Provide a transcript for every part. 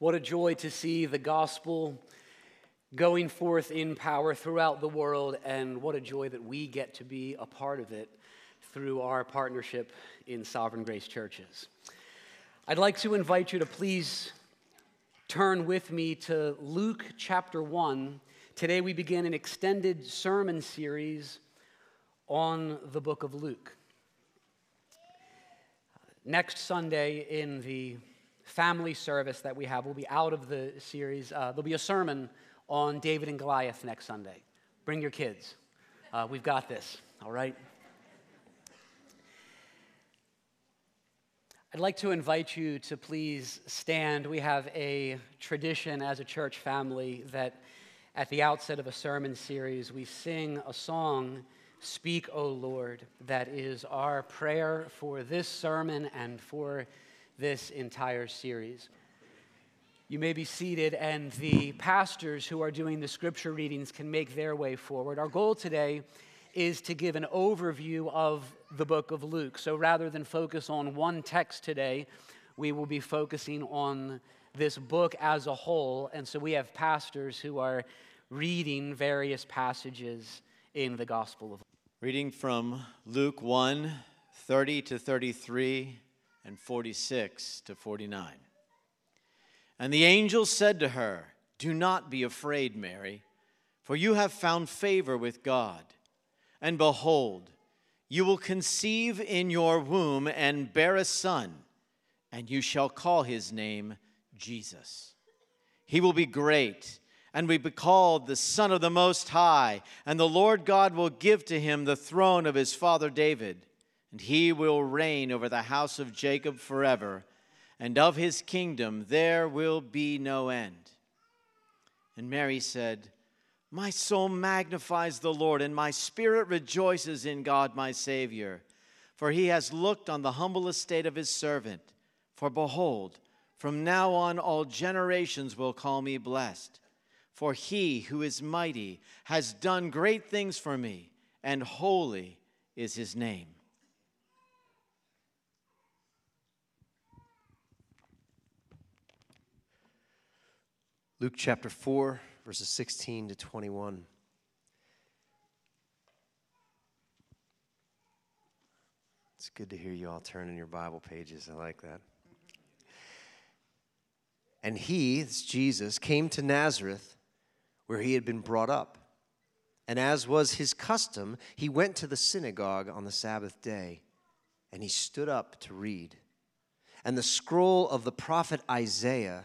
What a joy to see the gospel going forth in power throughout the world, and what a joy that we get to be a part of it through our partnership in Sovereign Grace Churches. I'd like to invite you to please turn with me to Luke chapter 1. Today we begin an extended sermon series on the book of Luke. Next Sunday in the family service that we have, we'll be out of the series. Uh, there'll be a sermon on David and Goliath next Sunday. Bring your kids. Uh, we've got this, all right? I'd like to invite you to please stand. We have a tradition as a church family that at the outset of a sermon series, we sing a song, Speak, O Lord, that is our prayer for this sermon and for this entire series. You may be seated, and the pastors who are doing the scripture readings can make their way forward. Our goal today is to give an overview of the book of Luke. So rather than focus on one text today, we will be focusing on this book as a whole. And so we have pastors who are reading various passages in the Gospel of Luke. Reading from Luke 1 30 to 33 and 46 to 49. And the angel said to her, Do not be afraid, Mary, for you have found favor with God. And behold, you will conceive in your womb and bear a son, and you shall call his name Jesus. He will be great and will be called the Son of the Most High, and the Lord God will give to him the throne of his father David, and he will reign over the house of Jacob forever, and of his kingdom there will be no end. And Mary said, my soul magnifies the Lord, and my spirit rejoices in God my Savior, for he has looked on the humble estate of his servant. For behold, from now on all generations will call me blessed. For he who is mighty has done great things for me, and holy is his name. Luke chapter 4 verses 16 to 21. It's good to hear you all turning your Bible pages. I like that. And he, it's Jesus, came to Nazareth where he had been brought up. And as was his custom, he went to the synagogue on the Sabbath day and he stood up to read. And the scroll of the prophet Isaiah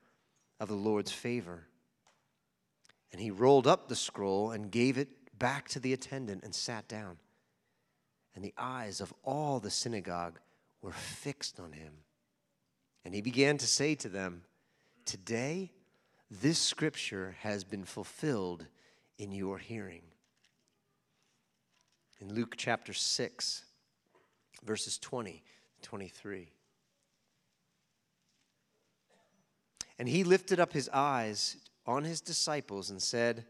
of the Lord's favor. And he rolled up the scroll and gave it back to the attendant and sat down. And the eyes of all the synagogue were fixed on him. And he began to say to them, Today, this scripture has been fulfilled in your hearing. In Luke chapter 6, verses 20 23. And he lifted up his eyes on his disciples and said,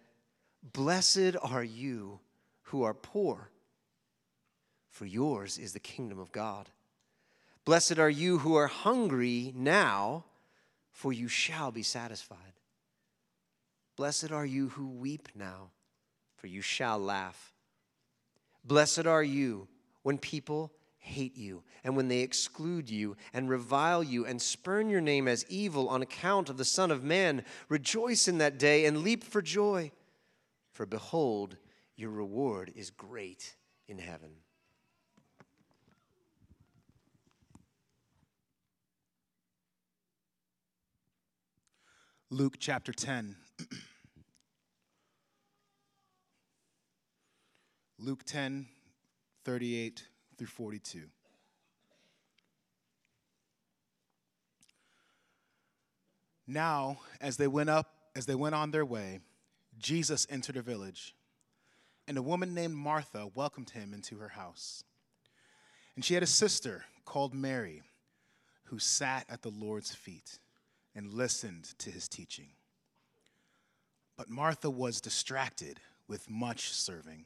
Blessed are you who are poor, for yours is the kingdom of God. Blessed are you who are hungry now, for you shall be satisfied. Blessed are you who weep now, for you shall laugh. Blessed are you when people hate you, and when they exclude you and revile you and spurn your name as evil on account of the Son of Man, rejoice in that day and leap for joy. For behold, your reward is great in heaven. Luke chapter 10. Luke 10, 38 through 42. Now, as they went up, as they went on their way, Jesus entered a village, and a woman named Martha welcomed him into her house. And she had a sister called Mary, who sat at the Lord's feet and listened to his teaching. But Martha was distracted with much serving.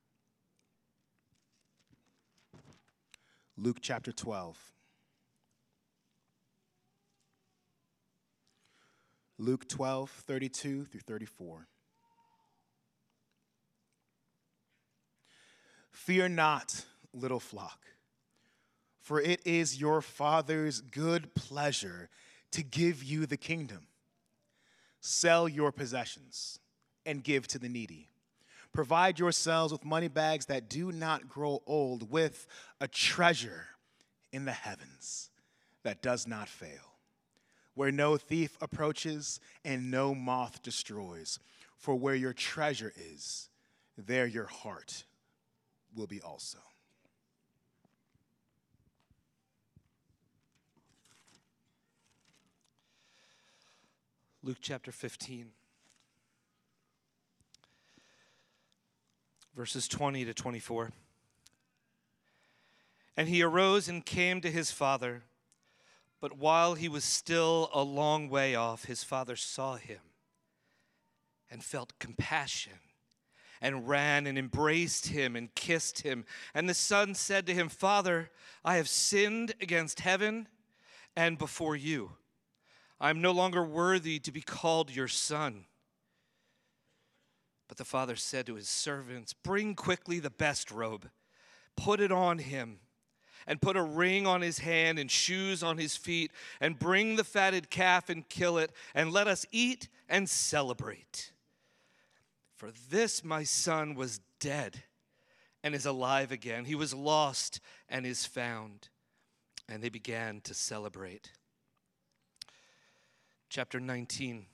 Luke chapter 12. Luke 12, 32 through 34. Fear not, little flock, for it is your Father's good pleasure to give you the kingdom. Sell your possessions and give to the needy. Provide yourselves with money bags that do not grow old, with a treasure in the heavens that does not fail, where no thief approaches and no moth destroys. For where your treasure is, there your heart will be also. Luke chapter 15, verses 20 to 24. And he arose and came to his father. But while he was still a long way off, his father saw him and felt compassion and ran and embraced him and kissed him. And the son said to him, Father, I have sinned against heaven and before you. I am no longer worthy to be called your son. But the father said to his servants, Bring quickly the best robe, put it on him, and put a ring on his hand and shoes on his feet, and bring the fatted calf and kill it, and let us eat and celebrate. For this my son was dead and is alive again. He was lost and is found. And they began to celebrate chapter 19.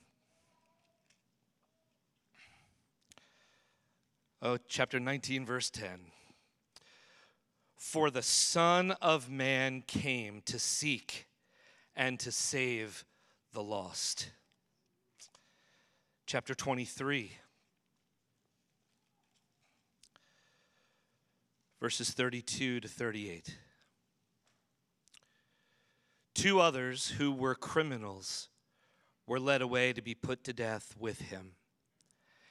Oh, chapter 19, verse 10. For the Son of Man came to seek and to save the lost. Chapter 23, verses 32 to 38. Two others who were criminals were led away to be put to death with him.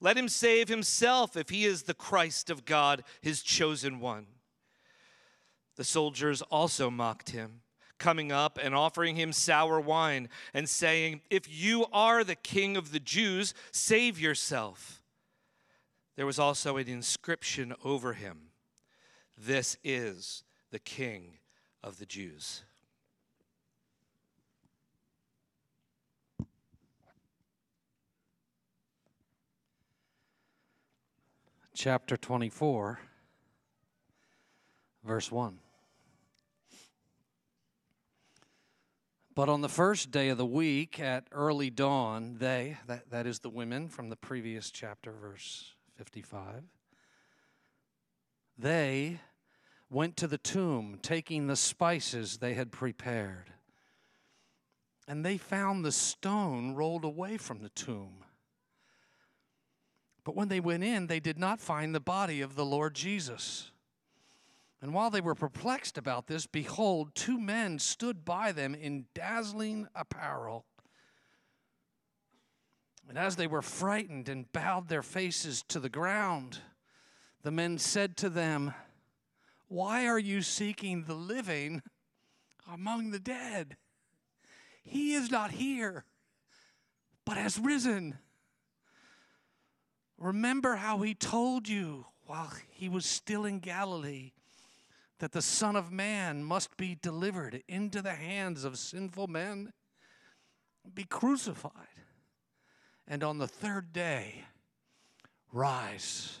Let him save himself if he is the Christ of God, his chosen one. The soldiers also mocked him, coming up and offering him sour wine, and saying, If you are the king of the Jews, save yourself. There was also an inscription over him This is the king of the Jews. Chapter 24, verse 1. But on the first day of the week at early dawn, they, that, that is the women from the previous chapter, verse 55, they went to the tomb taking the spices they had prepared. And they found the stone rolled away from the tomb. But when they went in, they did not find the body of the Lord Jesus. And while they were perplexed about this, behold, two men stood by them in dazzling apparel. And as they were frightened and bowed their faces to the ground, the men said to them, Why are you seeking the living among the dead? He is not here, but has risen. Remember how he told you while he was still in Galilee that the Son of Man must be delivered into the hands of sinful men, be crucified, and on the third day rise.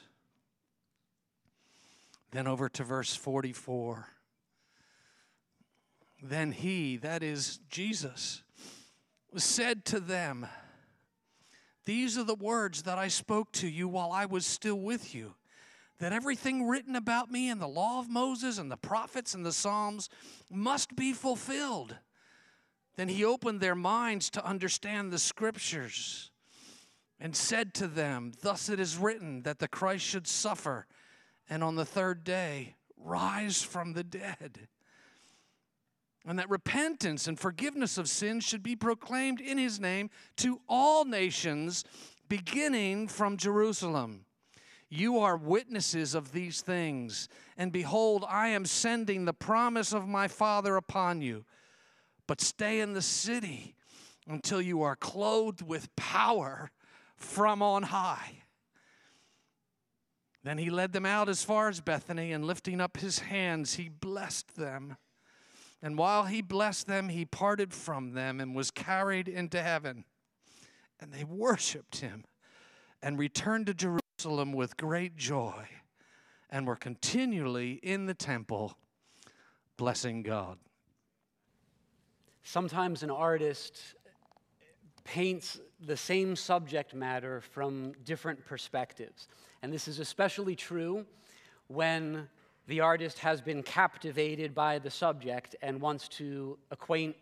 Then over to verse 44. Then he, that is Jesus, said to them, These are the words that I spoke to you while I was still with you, that everything written about me in the law of Moses and the prophets and the Psalms must be fulfilled. Then he opened their minds to understand the scriptures and said to them, Thus it is written that the Christ should suffer and on the third day rise from the dead and that repentance and forgiveness of sins should be proclaimed in his name to all nations, beginning from Jerusalem. You are witnesses of these things, and behold, I am sending the promise of my Father upon you. But stay in the city until you are clothed with power from on high. Then he led them out as far as Bethany, and lifting up his hands, he blessed them. And while he blessed them, he parted from them and was carried into heaven. And they worshiped him and returned to Jerusalem with great joy and were continually in the temple blessing God. Sometimes an artist paints the same subject matter from different perspectives. And this is especially true when the artist has been captivated by the subject and wants to acquaint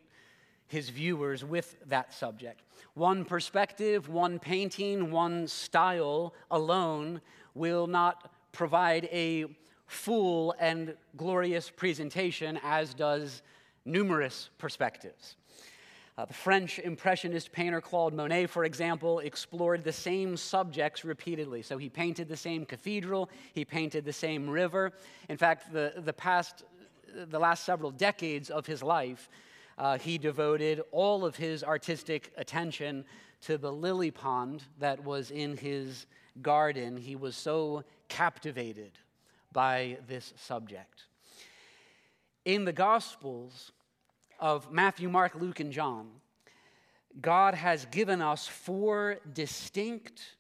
his viewers with that subject. One perspective, one painting, one style alone will not provide a full and glorious presentation, as does numerous perspectives. Uh, the French Impressionist painter Claude Monet, for example, explored the same subjects repeatedly. So he painted the same cathedral, he painted the same river. In fact, the, the past, the last several decades of his life, uh, he devoted all of his artistic attention to the lily pond that was in his garden. He was so captivated by this subject. In the Gospels, of Matthew, Mark, Luke, and John, God has given us four distinct,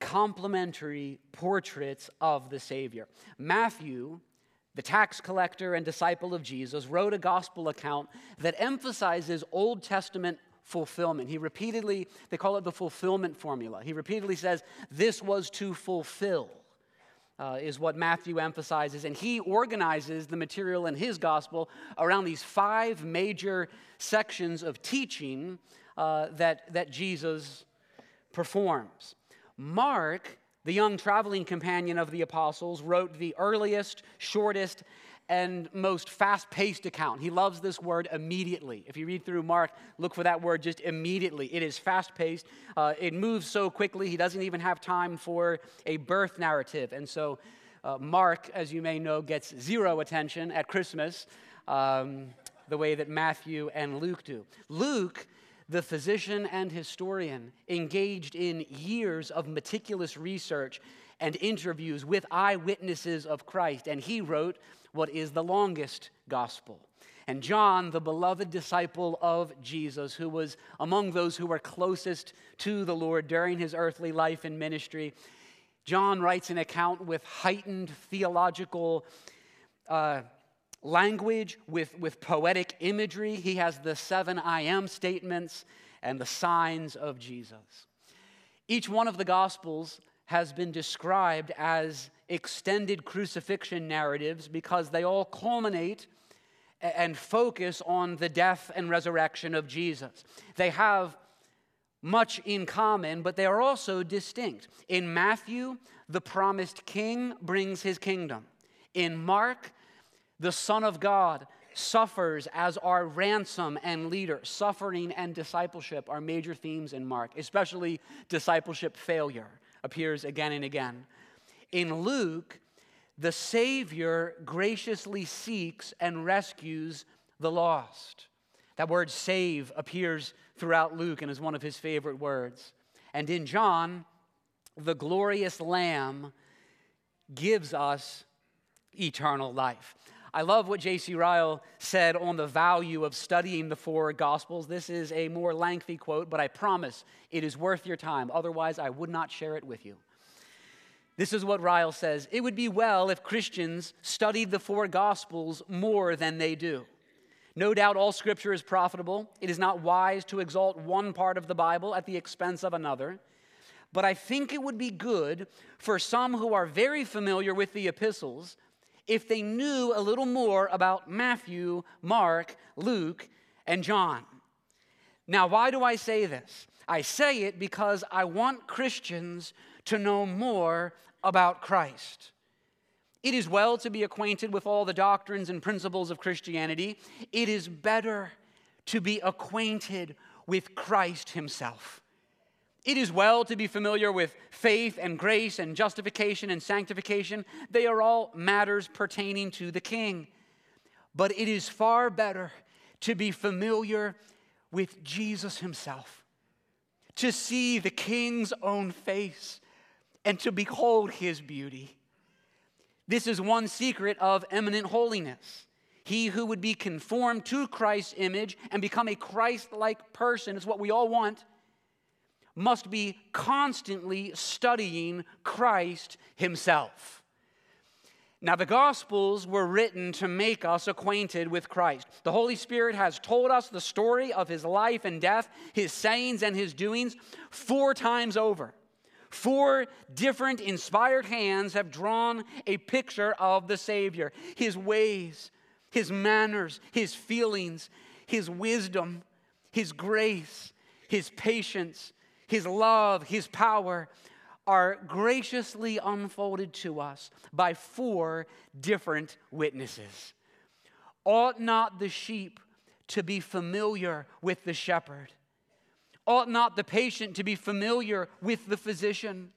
complementary portraits of the Savior. Matthew, the tax collector and disciple of Jesus, wrote a gospel account that emphasizes Old Testament fulfillment. He repeatedly, they call it the fulfillment formula. He repeatedly says, This was to fulfill uh, is what Matthew emphasizes. And he organizes the material in his gospel around these five major sections of teaching uh, that, that Jesus performs. Mark, the young traveling companion of the apostles, wrote the earliest, shortest, and most fast paced account. He loves this word immediately. If you read through Mark, look for that word just immediately. It is fast paced, uh, it moves so quickly, he doesn't even have time for a birth narrative. And so, uh, Mark, as you may know, gets zero attention at Christmas, um, the way that Matthew and Luke do. Luke, the physician and historian, engaged in years of meticulous research and interviews with eyewitnesses of Christ, and he wrote what is the longest gospel. And John, the beloved disciple of Jesus, who was among those who were closest to the Lord during his earthly life and ministry, John writes an account with heightened theological uh, language, with, with poetic imagery. He has the seven I am statements and the signs of Jesus. Each one of the Gospels has been described as extended crucifixion narratives because they all culminate and focus on the death and resurrection of Jesus. They have much in common, but they are also distinct. In Matthew, the promised king brings his kingdom. In Mark, the Son of God suffers as our ransom and leader. Suffering and discipleship are major themes in Mark, especially discipleship failure appears again and again. In Luke, the Savior graciously seeks and rescues the lost. That word save appears throughout Luke and is one of his favorite words. And in John, the glorious Lamb gives us eternal life. I love what J.C. Ryle said on the value of studying the four Gospels. This is a more lengthy quote, but I promise it is worth your time. Otherwise, I would not share it with you. This is what Ryle says It would be well if Christians studied the four Gospels more than they do. No doubt all scripture is profitable. It is not wise to exalt one part of the Bible at the expense of another. But I think it would be good for some who are very familiar with the epistles if they knew a little more about Matthew, Mark, Luke, and John. Now, why do I say this? I say it because I want Christians to know more about Christ. It is well to be acquainted with all the doctrines and principles of Christianity. It is better to be acquainted with Christ Himself. It is well to be familiar with faith and grace and justification and sanctification. They are all matters pertaining to the King. But it is far better to be familiar with Jesus Himself, to see the King's own face, and to behold His beauty. This is one secret of eminent holiness. He who would be conformed to Christ's image and become a Christ like person is what we all want, must be constantly studying Christ himself. Now, the Gospels were written to make us acquainted with Christ. The Holy Spirit has told us the story of his life and death, his sayings and his doings four times over. Four different inspired hands have drawn a picture of the Savior his ways, his manners, his feelings, his wisdom, his grace, his patience, his love, his power are graciously unfolded to us by four different witnesses. Ought not the sheep to be familiar with the shepherd? Ought not the patient to be familiar with the physician?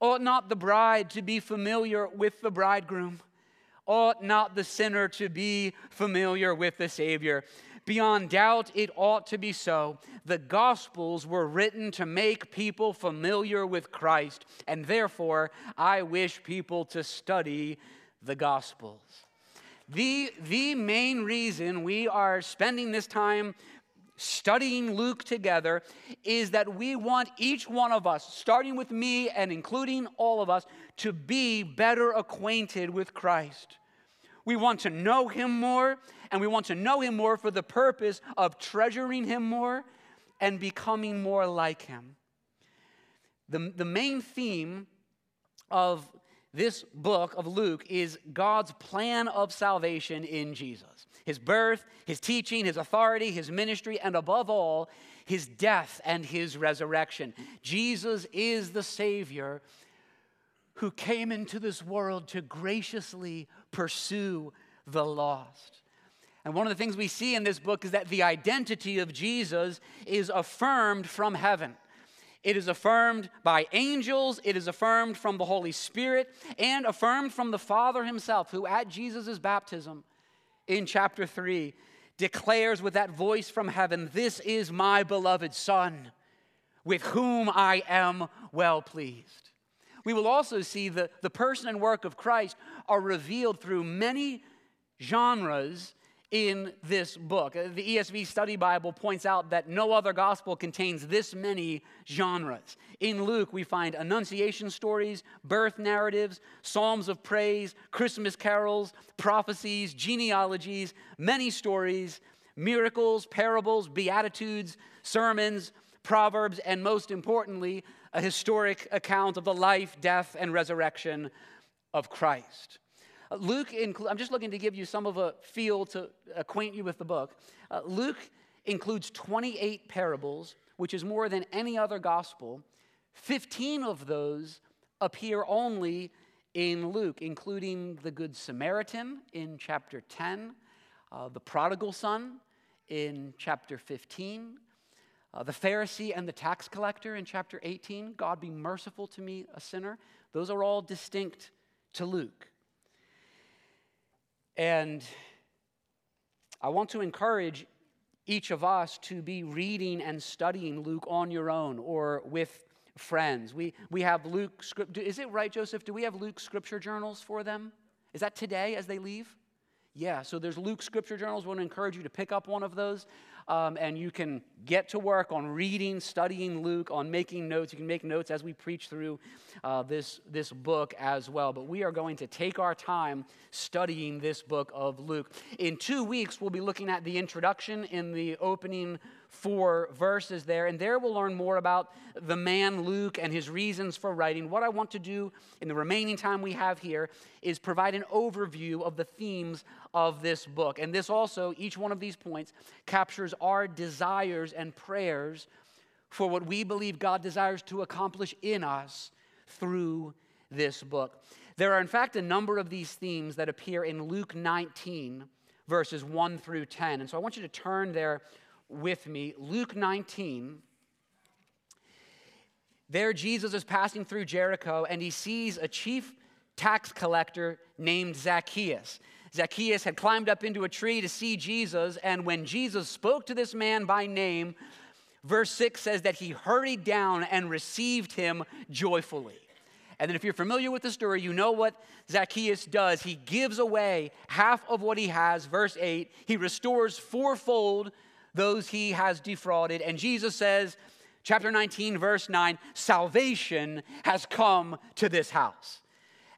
Ought not the bride to be familiar with the bridegroom? Ought not the sinner to be familiar with the Savior? Beyond doubt, it ought to be so. The Gospels were written to make people familiar with Christ, and therefore, I wish people to study the Gospels. The, the main reason we are spending this time studying Luke together is that we want each one of us, starting with me and including all of us, to be better acquainted with Christ. We want to know him more, and we want to know him more for the purpose of treasuring him more and becoming more like him. The, the main theme of this book of Luke is God's plan of salvation in Jesus his birth, his teaching, his authority, his ministry, and above all, his death and his resurrection. Jesus is the Savior who came into this world to graciously pursue the lost. And one of the things we see in this book is that the identity of Jesus is affirmed from heaven. It is affirmed by angels, it is affirmed from the Holy Spirit, and affirmed from the Father Himself, who at Jesus' baptism in chapter 3 declares with that voice from heaven, This is my beloved Son, with whom I am well pleased. We will also see that the person and work of Christ are revealed through many genres in this book. Uh, the ESV Study Bible points out that no other gospel contains this many genres. In Luke, we find annunciation stories, birth narratives, psalms of praise, Christmas carols, prophecies, genealogies, many stories, miracles, parables, beatitudes, sermons, proverbs, and most importantly, a historic account of the life, death, and resurrection of Christ. Uh, Luke, inclu- I'm just looking to give you some of a feel to acquaint you with the book. Uh, Luke includes 28 parables, which is more than any other gospel. 15 of those appear only in Luke, including the Good Samaritan in chapter 10, uh, the prodigal son in chapter 15, uh, the Pharisee and the tax collector in chapter 18, God be merciful to me, a sinner. Those are all distinct to Luke. And I want to encourage each of us to be reading and studying Luke on your own or with friends. We, we have Luke script. Is it right, Joseph? Do we have Luke scripture journals for them? Is that today as they leave? Yeah, so there's Luke scripture journals. I want to encourage you to pick up one of those um, and you can get to work on reading, studying Luke, on making notes. You can make notes as we preach through uh, this, this book as well. But we are going to take our time studying this book of Luke. In two weeks, we'll be looking at the introduction in the opening four verses there, and there we'll learn more about the man Luke and his reasons for writing. What I want to do in the remaining time we have here is provide an overview of the themes of this book. And this also, each one of these points, captures our desires and prayers for what we believe God desires to accomplish in us through this book. There are, in fact, a number of these themes that appear in Luke 19, verses 1 through 10. And so I want you to turn there with me. Luke 19. There, Jesus is passing through Jericho and he sees a chief tax collector named Zacchaeus. Zacchaeus had climbed up into a tree to see Jesus, and when Jesus spoke to this man by name, verse 6 says that he hurried down and received him joyfully. And then, if you're familiar with the story, you know what Zacchaeus does. He gives away half of what he has. Verse 8, he restores fourfold those he has defrauded. And Jesus says, chapter 19, verse 9, salvation has come to this house.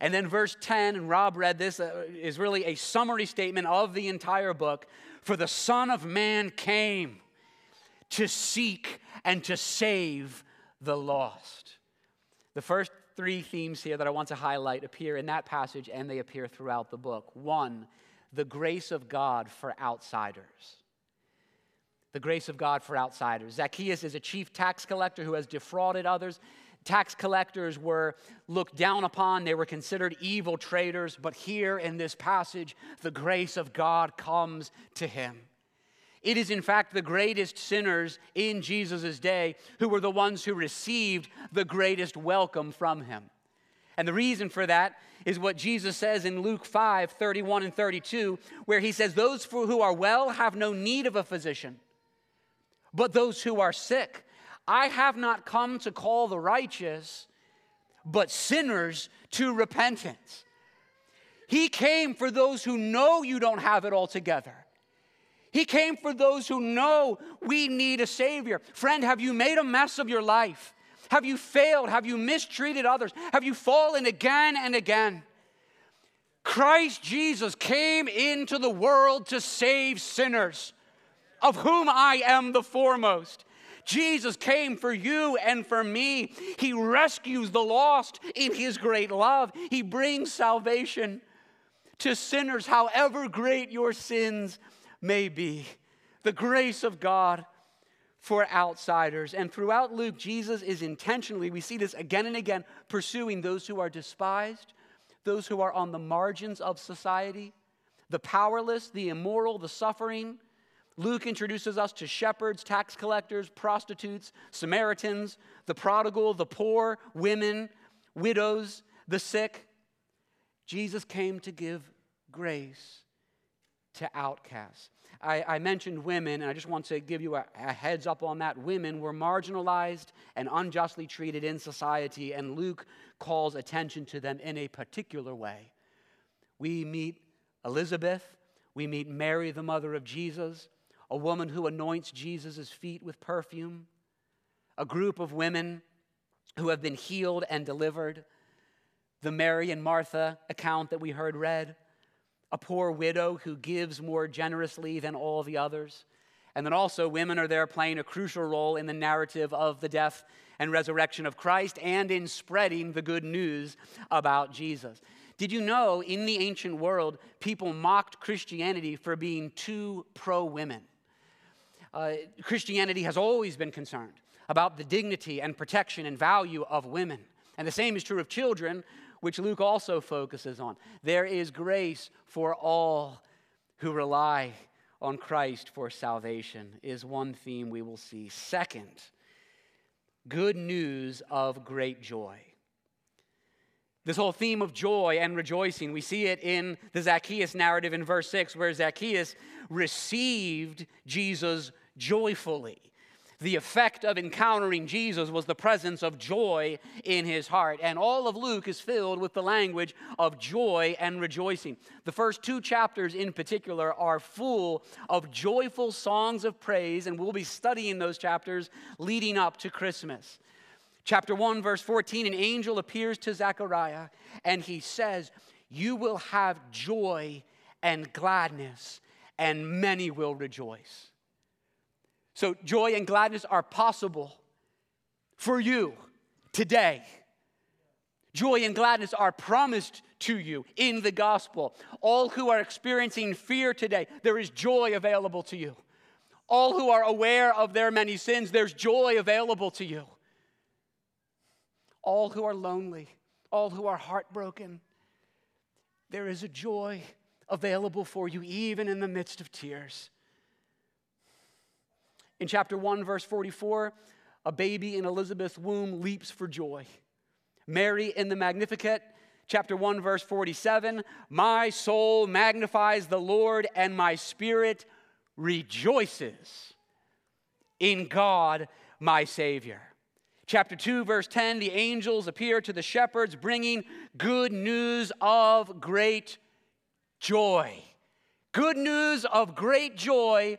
And then verse 10, and Rob read this, uh, is really a summary statement of the entire book. For the Son of Man came to seek and to save the lost. The first three themes here that I want to highlight appear in that passage and they appear throughout the book. One, the grace of God for outsiders the grace of God for outsiders. Zacchaeus is a chief tax collector who has defrauded others. Tax collectors were looked down upon, they were considered evil traitors, but here in this passage, the grace of God comes to him. It is, in fact, the greatest sinners in Jesus' day who were the ones who received the greatest welcome from him. And the reason for that is what Jesus says in Luke 5 31 and 32, where he says, Those who are well have no need of a physician but those who are sick. I have not come to call the righteous, but sinners to repentance. He came for those who know you don't have it all together. He came for those who know we need a Savior. Friend, have you made a mess of your life? Have you failed? Have you mistreated others? Have you fallen again and again? Christ Jesus came into the world to save sinners of whom I am the foremost. Jesus came for you and for me. He rescues the lost in His great love. He brings salvation to sinners, however great your sins may be. The grace of God for outsiders. And throughout Luke, Jesus is intentionally, we see this again and again, pursuing those who are despised, those who are on the margins of society, the powerless, the immoral, the suffering Luke introduces us to shepherds, tax collectors, prostitutes, Samaritans, the prodigal, the poor, women, widows, the sick. Jesus came to give grace to outcasts. I, I, mentioned women, and I just want to give you a, a heads up on that. Women were marginalized and unjustly treated in society, and Luke calls attention to them in a particular way. We meet Elizabeth, we meet Mary, the mother of Jesus, a woman who anoints Jesus' feet with perfume, a group of women who have been healed and delivered, the Mary and Martha account that we heard read, a poor widow who gives more generously than all the others. And then also, women are there playing a crucial role in the narrative of the death and resurrection of Christ and in spreading the good news about Jesus. Did you know in the ancient world, people mocked Christianity for being too pro women? Uh, Christianity has always been concerned about the dignity and protection and value of women. And the same is true of children, which Luke also focuses on. There is grace for all who rely on Christ for salvation is one theme we will see. Second, good news of great joy. This whole theme of joy and rejoicing, we see it in the Zacchaeus narrative in verse 6, where Zacchaeus received Jesus joyfully. The effect of encountering Jesus was the presence of joy in his heart. And all of Luke is filled with the language of joy and rejoicing. The first two chapters, in particular, are full of joyful songs of praise, and we'll be studying those chapters leading up to Christmas. Chapter 1, verse 14 an angel appears to Zechariah, and he says, You will have joy and gladness, and many will rejoice. So, joy and gladness are possible for you today. Joy and gladness are promised to you in the gospel. All who are experiencing fear today, there is joy available to you. All who are aware of their many sins, there's joy available to you. All who are lonely, all who are heartbroken, there is a joy available for you even in the midst of tears. In chapter 1, verse 44, a baby in Elizabeth's womb leaps for joy. Mary in the Magnificat, chapter 1, verse 47, my soul magnifies the Lord, and my spirit rejoices in God, my Savior. Chapter 2, verse 10, the angels appear to the shepherds, bringing good news of great joy. Good news of great joy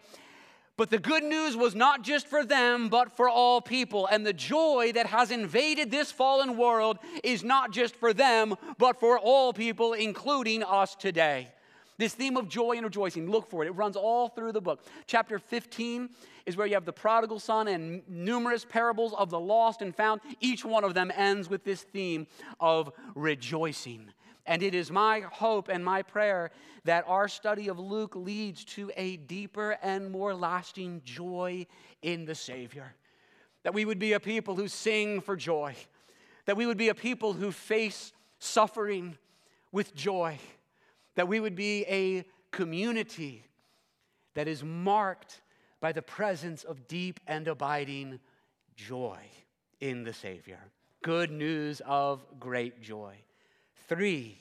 but the good news was not just for them, but for all people. And the joy that has invaded this fallen world is not just for them, but for all people, including us today. This theme of joy and rejoicing, look for it. It runs all through the book. Chapter 15 is where you have the prodigal son and numerous parables of the lost and found. Each one of them ends with this theme of rejoicing. And it is my hope and my prayer that our study of Luke leads to a deeper and more lasting joy in the Savior. That we would be a people who sing for joy. That we would be a people who face suffering with joy. That we would be a community that is marked by the presence of deep and abiding joy in the Savior. Good news of great joy. Three,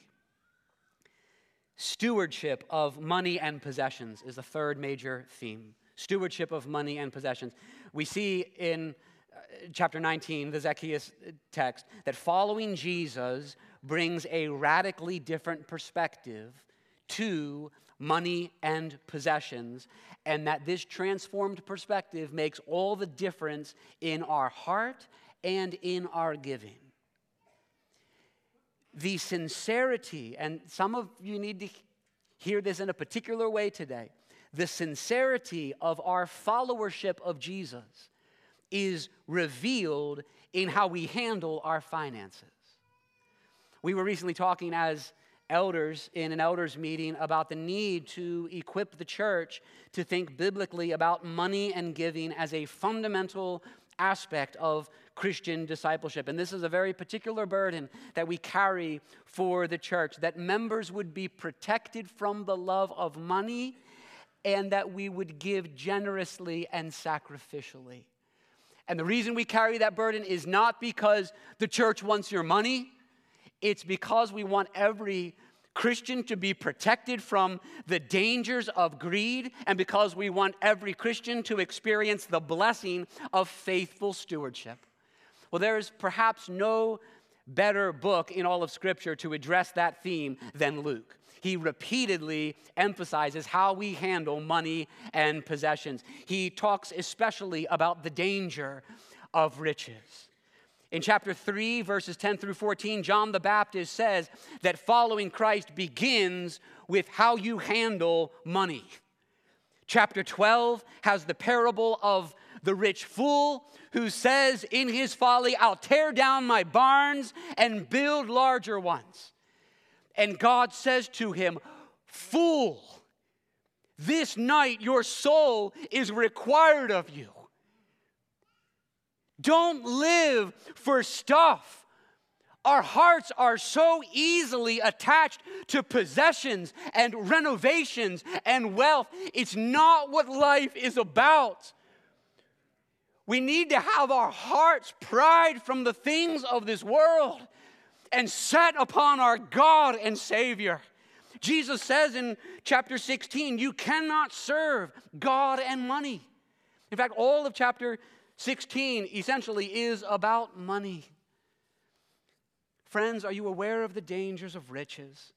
stewardship of money and possessions is the third major theme. Stewardship of money and possessions. We see in uh, chapter 19, the Zacchaeus text, that following Jesus brings a radically different perspective to money and possessions, and that this transformed perspective makes all the difference in our heart and in our giving the sincerity, and some of you need to hear this in a particular way today. The sincerity of our followership of Jesus is revealed in how we handle our finances. We were recently talking as elders in an elders meeting about the need to equip the church to think biblically about money and giving as a fundamental aspect of Christian discipleship. And this is a very particular burden that we carry for the church that members would be protected from the love of money and that we would give generously and sacrificially. And the reason we carry that burden is not because the church wants your money, it's because we want every Christian to be protected from the dangers of greed, and because we want every Christian to experience the blessing of faithful stewardship. Well, there is perhaps no better book in all of Scripture to address that theme than Luke. He repeatedly emphasizes how we handle money and possessions. He talks especially about the danger of riches. In chapter 3, verses 10 through 14, John the Baptist says that following Christ begins with how you handle money. Chapter 12 has the parable of the rich fool who says in his folly, I'll tear down my barns and build larger ones. And God says to him, Fool, this night your soul is required of you. Don't live for stuff. Our hearts are so easily attached to possessions and renovations and wealth. It's not what life is about. We need to have our hearts pried from the things of this world and set upon our God and Savior. Jesus says in chapter 16, you cannot serve God and money. In fact, all of chapter 16 essentially is about money. Friends, are you aware of the dangers of riches?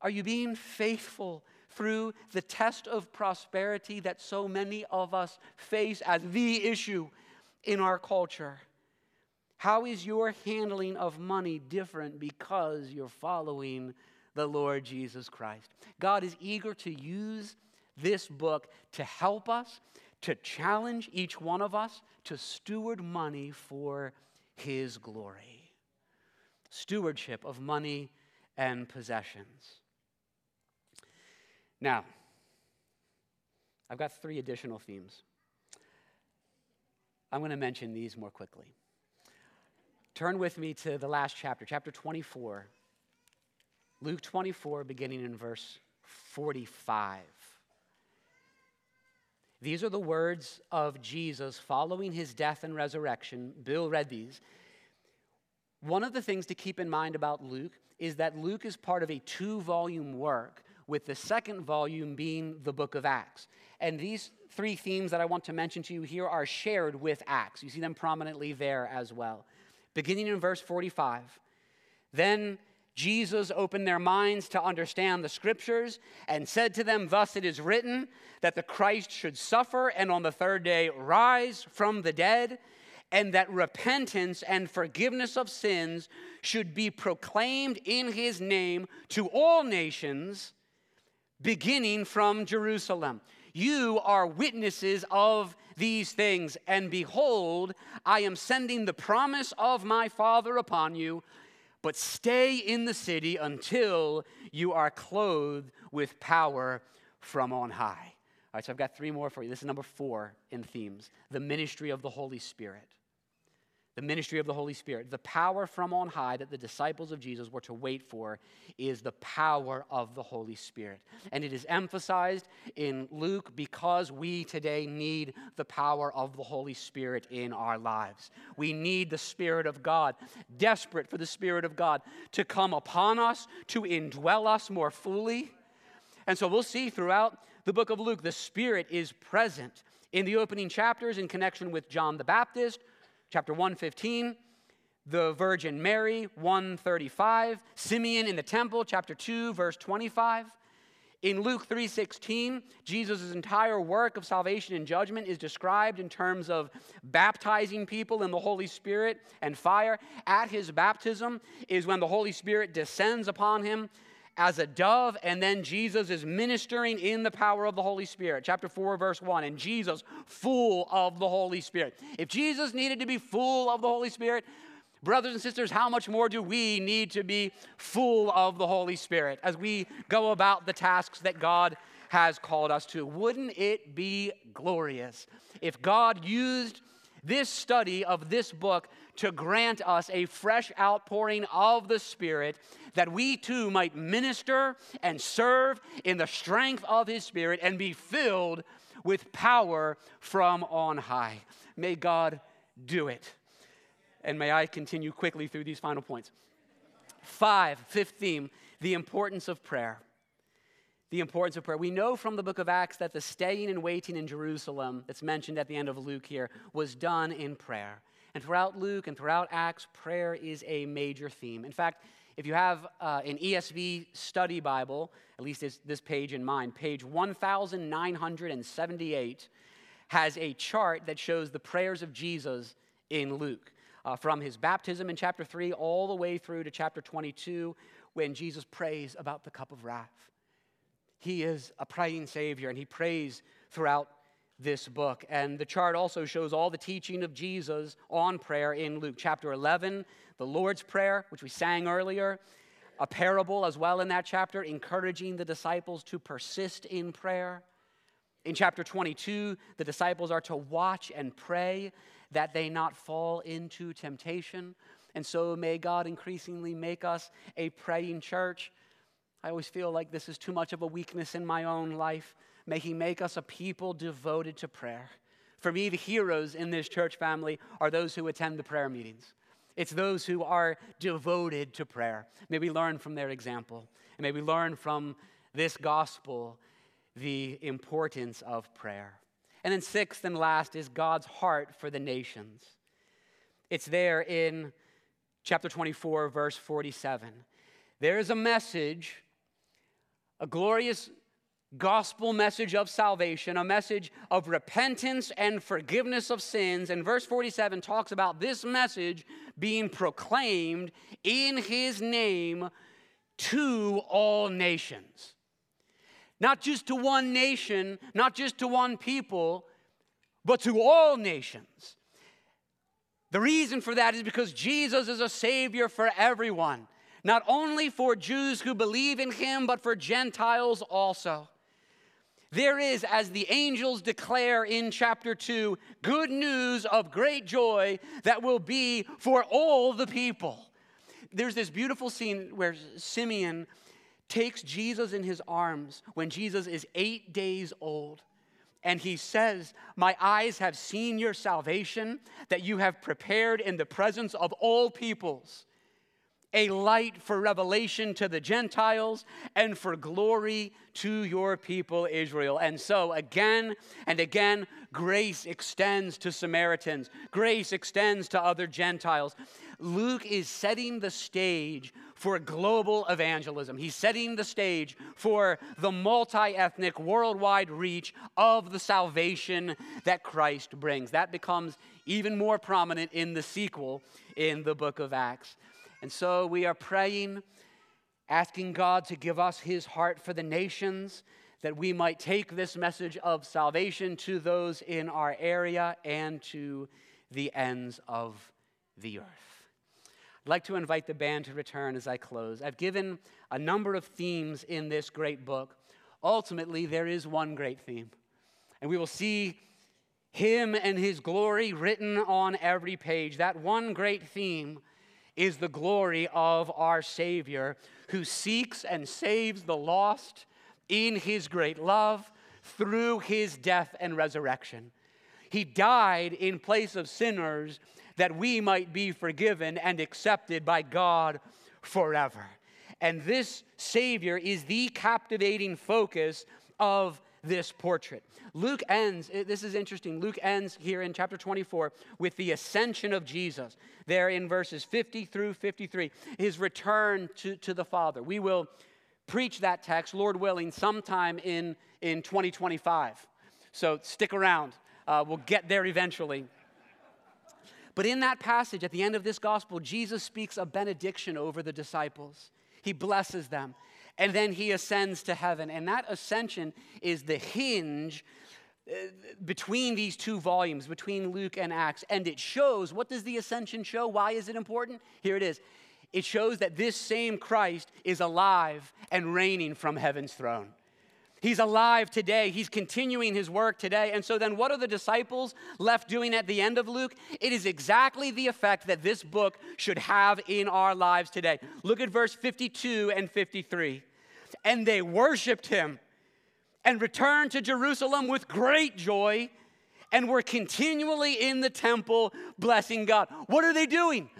Are you being faithful through the test of prosperity that so many of us face as the issue in our culture? How is your handling of money different because you're following the Lord Jesus Christ? God is eager to use this book to help us, to challenge each one of us to steward money for His glory stewardship of money and possessions. Now, I've got three additional themes. I'm going to mention these more quickly. Turn with me to the last chapter, chapter 24. Luke 24, beginning in verse 45. These are the words of Jesus following his death and resurrection. Bill read these. One of the things to keep in mind about Luke is that Luke is part of a two volume work, with the second volume being the book of Acts. And these three themes that I want to mention to you here are shared with Acts. You see them prominently there as well. Beginning in verse 45. Then Jesus opened their minds to understand the scriptures and said to them, Thus it is written that the Christ should suffer and on the third day rise from the dead and that repentance and forgiveness of sins should be proclaimed in his name to all nations, beginning from Jerusalem. You are witnesses of these things, and behold, I am sending the promise of my Father upon you. But stay in the city until you are clothed with power from on high. All right, so I've got three more for you. This is number four in themes the ministry of the Holy Spirit the ministry of the Holy Spirit. The power from on high that the disciples of Jesus were to wait for is the power of the Holy Spirit. And it is emphasized in Luke because we today need the power of the Holy Spirit in our lives. We need the Spirit of God, desperate for the Spirit of God to come upon us, to indwell us more fully. And so we'll see throughout the book of Luke, the Spirit is present in the opening chapters in connection with John the Baptist chapter 115 the virgin mary 135 simeon in the temple chapter 2 verse 25 in luke 3.16 jesus' entire work of salvation and judgment is described in terms of baptizing people in the holy spirit and fire. At his baptism is when the holy spirit descends upon him as a dove, and then Jesus is ministering in the power of the Holy Spirit. Chapter 4, verse 1. And Jesus, full of the Holy Spirit. If Jesus needed to be full of the Holy Spirit, brothers and sisters, how much more do we need to be full of the Holy Spirit as we go about the tasks that God has called us to? Wouldn't it be glorious if God used this study of this book to grant us a fresh outpouring of the Spirit that we too might minister and serve in the strength of His Spirit and be filled with power from on high. May God do it. And may I continue quickly through these final points. Five, fifth theme, the importance of prayer. The importance of prayer. We know from the book of Acts that the staying and waiting in Jerusalem, that's mentioned at the end of Luke here, was done in prayer. And throughout Luke and throughout Acts, prayer is a major theme. In fact, if you have uh, an ESV study Bible, at least this, page in mind, page 1978 has a chart that shows the prayers of Jesus in Luke. Uh, from his baptism in chapter 3 all the way through to chapter 22, when Jesus prays about the cup of wrath. He is a praying Savior, and he prays throughout this book. And the chart also shows all the teaching of Jesus on prayer in Luke chapter 11, the Lord's Prayer, which we sang earlier, a parable as well in that chapter, encouraging the disciples to persist in prayer. In chapter 22, the disciples are to watch and pray that they not fall into temptation. And so may God increasingly make us a praying church. I always feel like this is too much of a weakness in my own life. May He make us a people devoted to prayer. For me, the heroes in this church family are those who attend the prayer meetings. It's those who are devoted to prayer. May we learn from their example. And may we learn from this gospel the importance of prayer. And then, sixth and last, is God's heart for the nations. It's there in chapter 24, verse 47. There is a message, a glorious gospel message of salvation, a message of repentance and forgiveness of sins. And verse 47 talks about this message being proclaimed in his name to all nations. Not just to one nation, not just to one people, but to all nations. The reason for that is because Jesus is a Savior for everyone, not only for Jews who believe in Him, but for Gentiles also. There is, as the angels declare in chapter 2, good news of great joy that will be for all the people. There's this beautiful scene where Simeon takes Jesus in his arms when Jesus is eight days old. And he says, My eyes have seen your salvation that you have prepared in the presence of all peoples a light for revelation to the Gentiles and for glory to your people Israel. And so, again and again, grace extends to Samaritans, grace extends to other Gentiles. Luke is setting the stage for global evangelism. He's setting the stage for the multi ethnic, worldwide reach of the salvation that Christ brings. That becomes even more prominent in the sequel in the book of Acts. And so we are praying, asking God to give us his heart for the nations, that we might take this message of salvation to those in our area and to the ends of the earth. I'd like to invite the band to return as I close. I've given a number of themes in this great book. Ultimately, there is one great theme, and we will see him and his glory written on every page. That one great theme is the glory of our Savior who seeks and saves the lost in his great love through his death and resurrection. He died in place of sinners that we might be forgiven and accepted by God forever. And this Savior is the captivating focus of this portrait. Luke ends, this is interesting. Luke ends here in chapter 24 with the ascension of Jesus, there in verses 50 through 53, his return to, to the Father. We will preach that text, Lord willing, sometime in, in 2025. So stick around. Uh, we'll get there eventually. But in that passage, at the end of this gospel, Jesus speaks a benediction over the disciples. He blesses them and then he ascends to heaven. And that ascension is the hinge uh, between these two volumes, between Luke and Acts. And it shows what does the ascension show? Why is it important? Here it is. It shows that this same Christ is alive and reigning from heaven's throne. He's alive today. He's continuing his work today. And so, then what are the disciples left doing at the end of Luke? It is exactly the effect that this book should have in our lives today. Look at verse 52 and 53. And they worshiped him and returned to Jerusalem with great joy and were continually in the temple blessing God. What are they doing?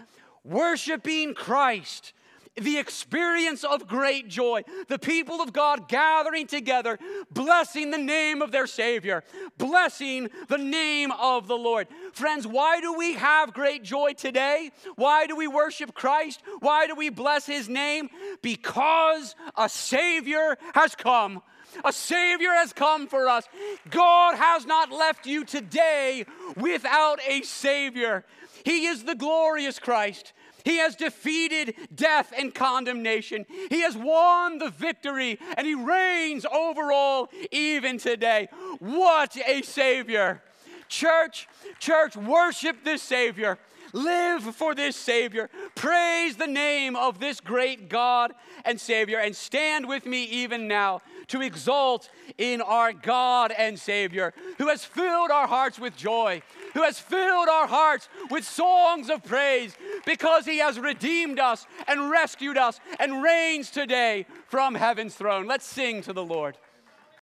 Worshiping Christ the experience of great joy, the people of God gathering together, blessing the name of their Savior, blessing the name of the Lord. Friends, why do we have great joy today? Why do we worship Christ? Why do we bless His name? Because a Savior has come. A Savior has come for us. God has not left you today without a Savior. He is the glorious Christ. He has defeated death and condemnation. He has won the victory and he reigns over all even today. What a Savior! Church, church, worship this Savior. Live for this Savior. Praise the name of this great God and Savior. And stand with me even now to exult in our God and Savior who has filled our hearts with joy, who has filled our hearts with songs of praise. because he has redeemed us and rescued us and reigns today from heaven's throne. Let's sing to the Lord.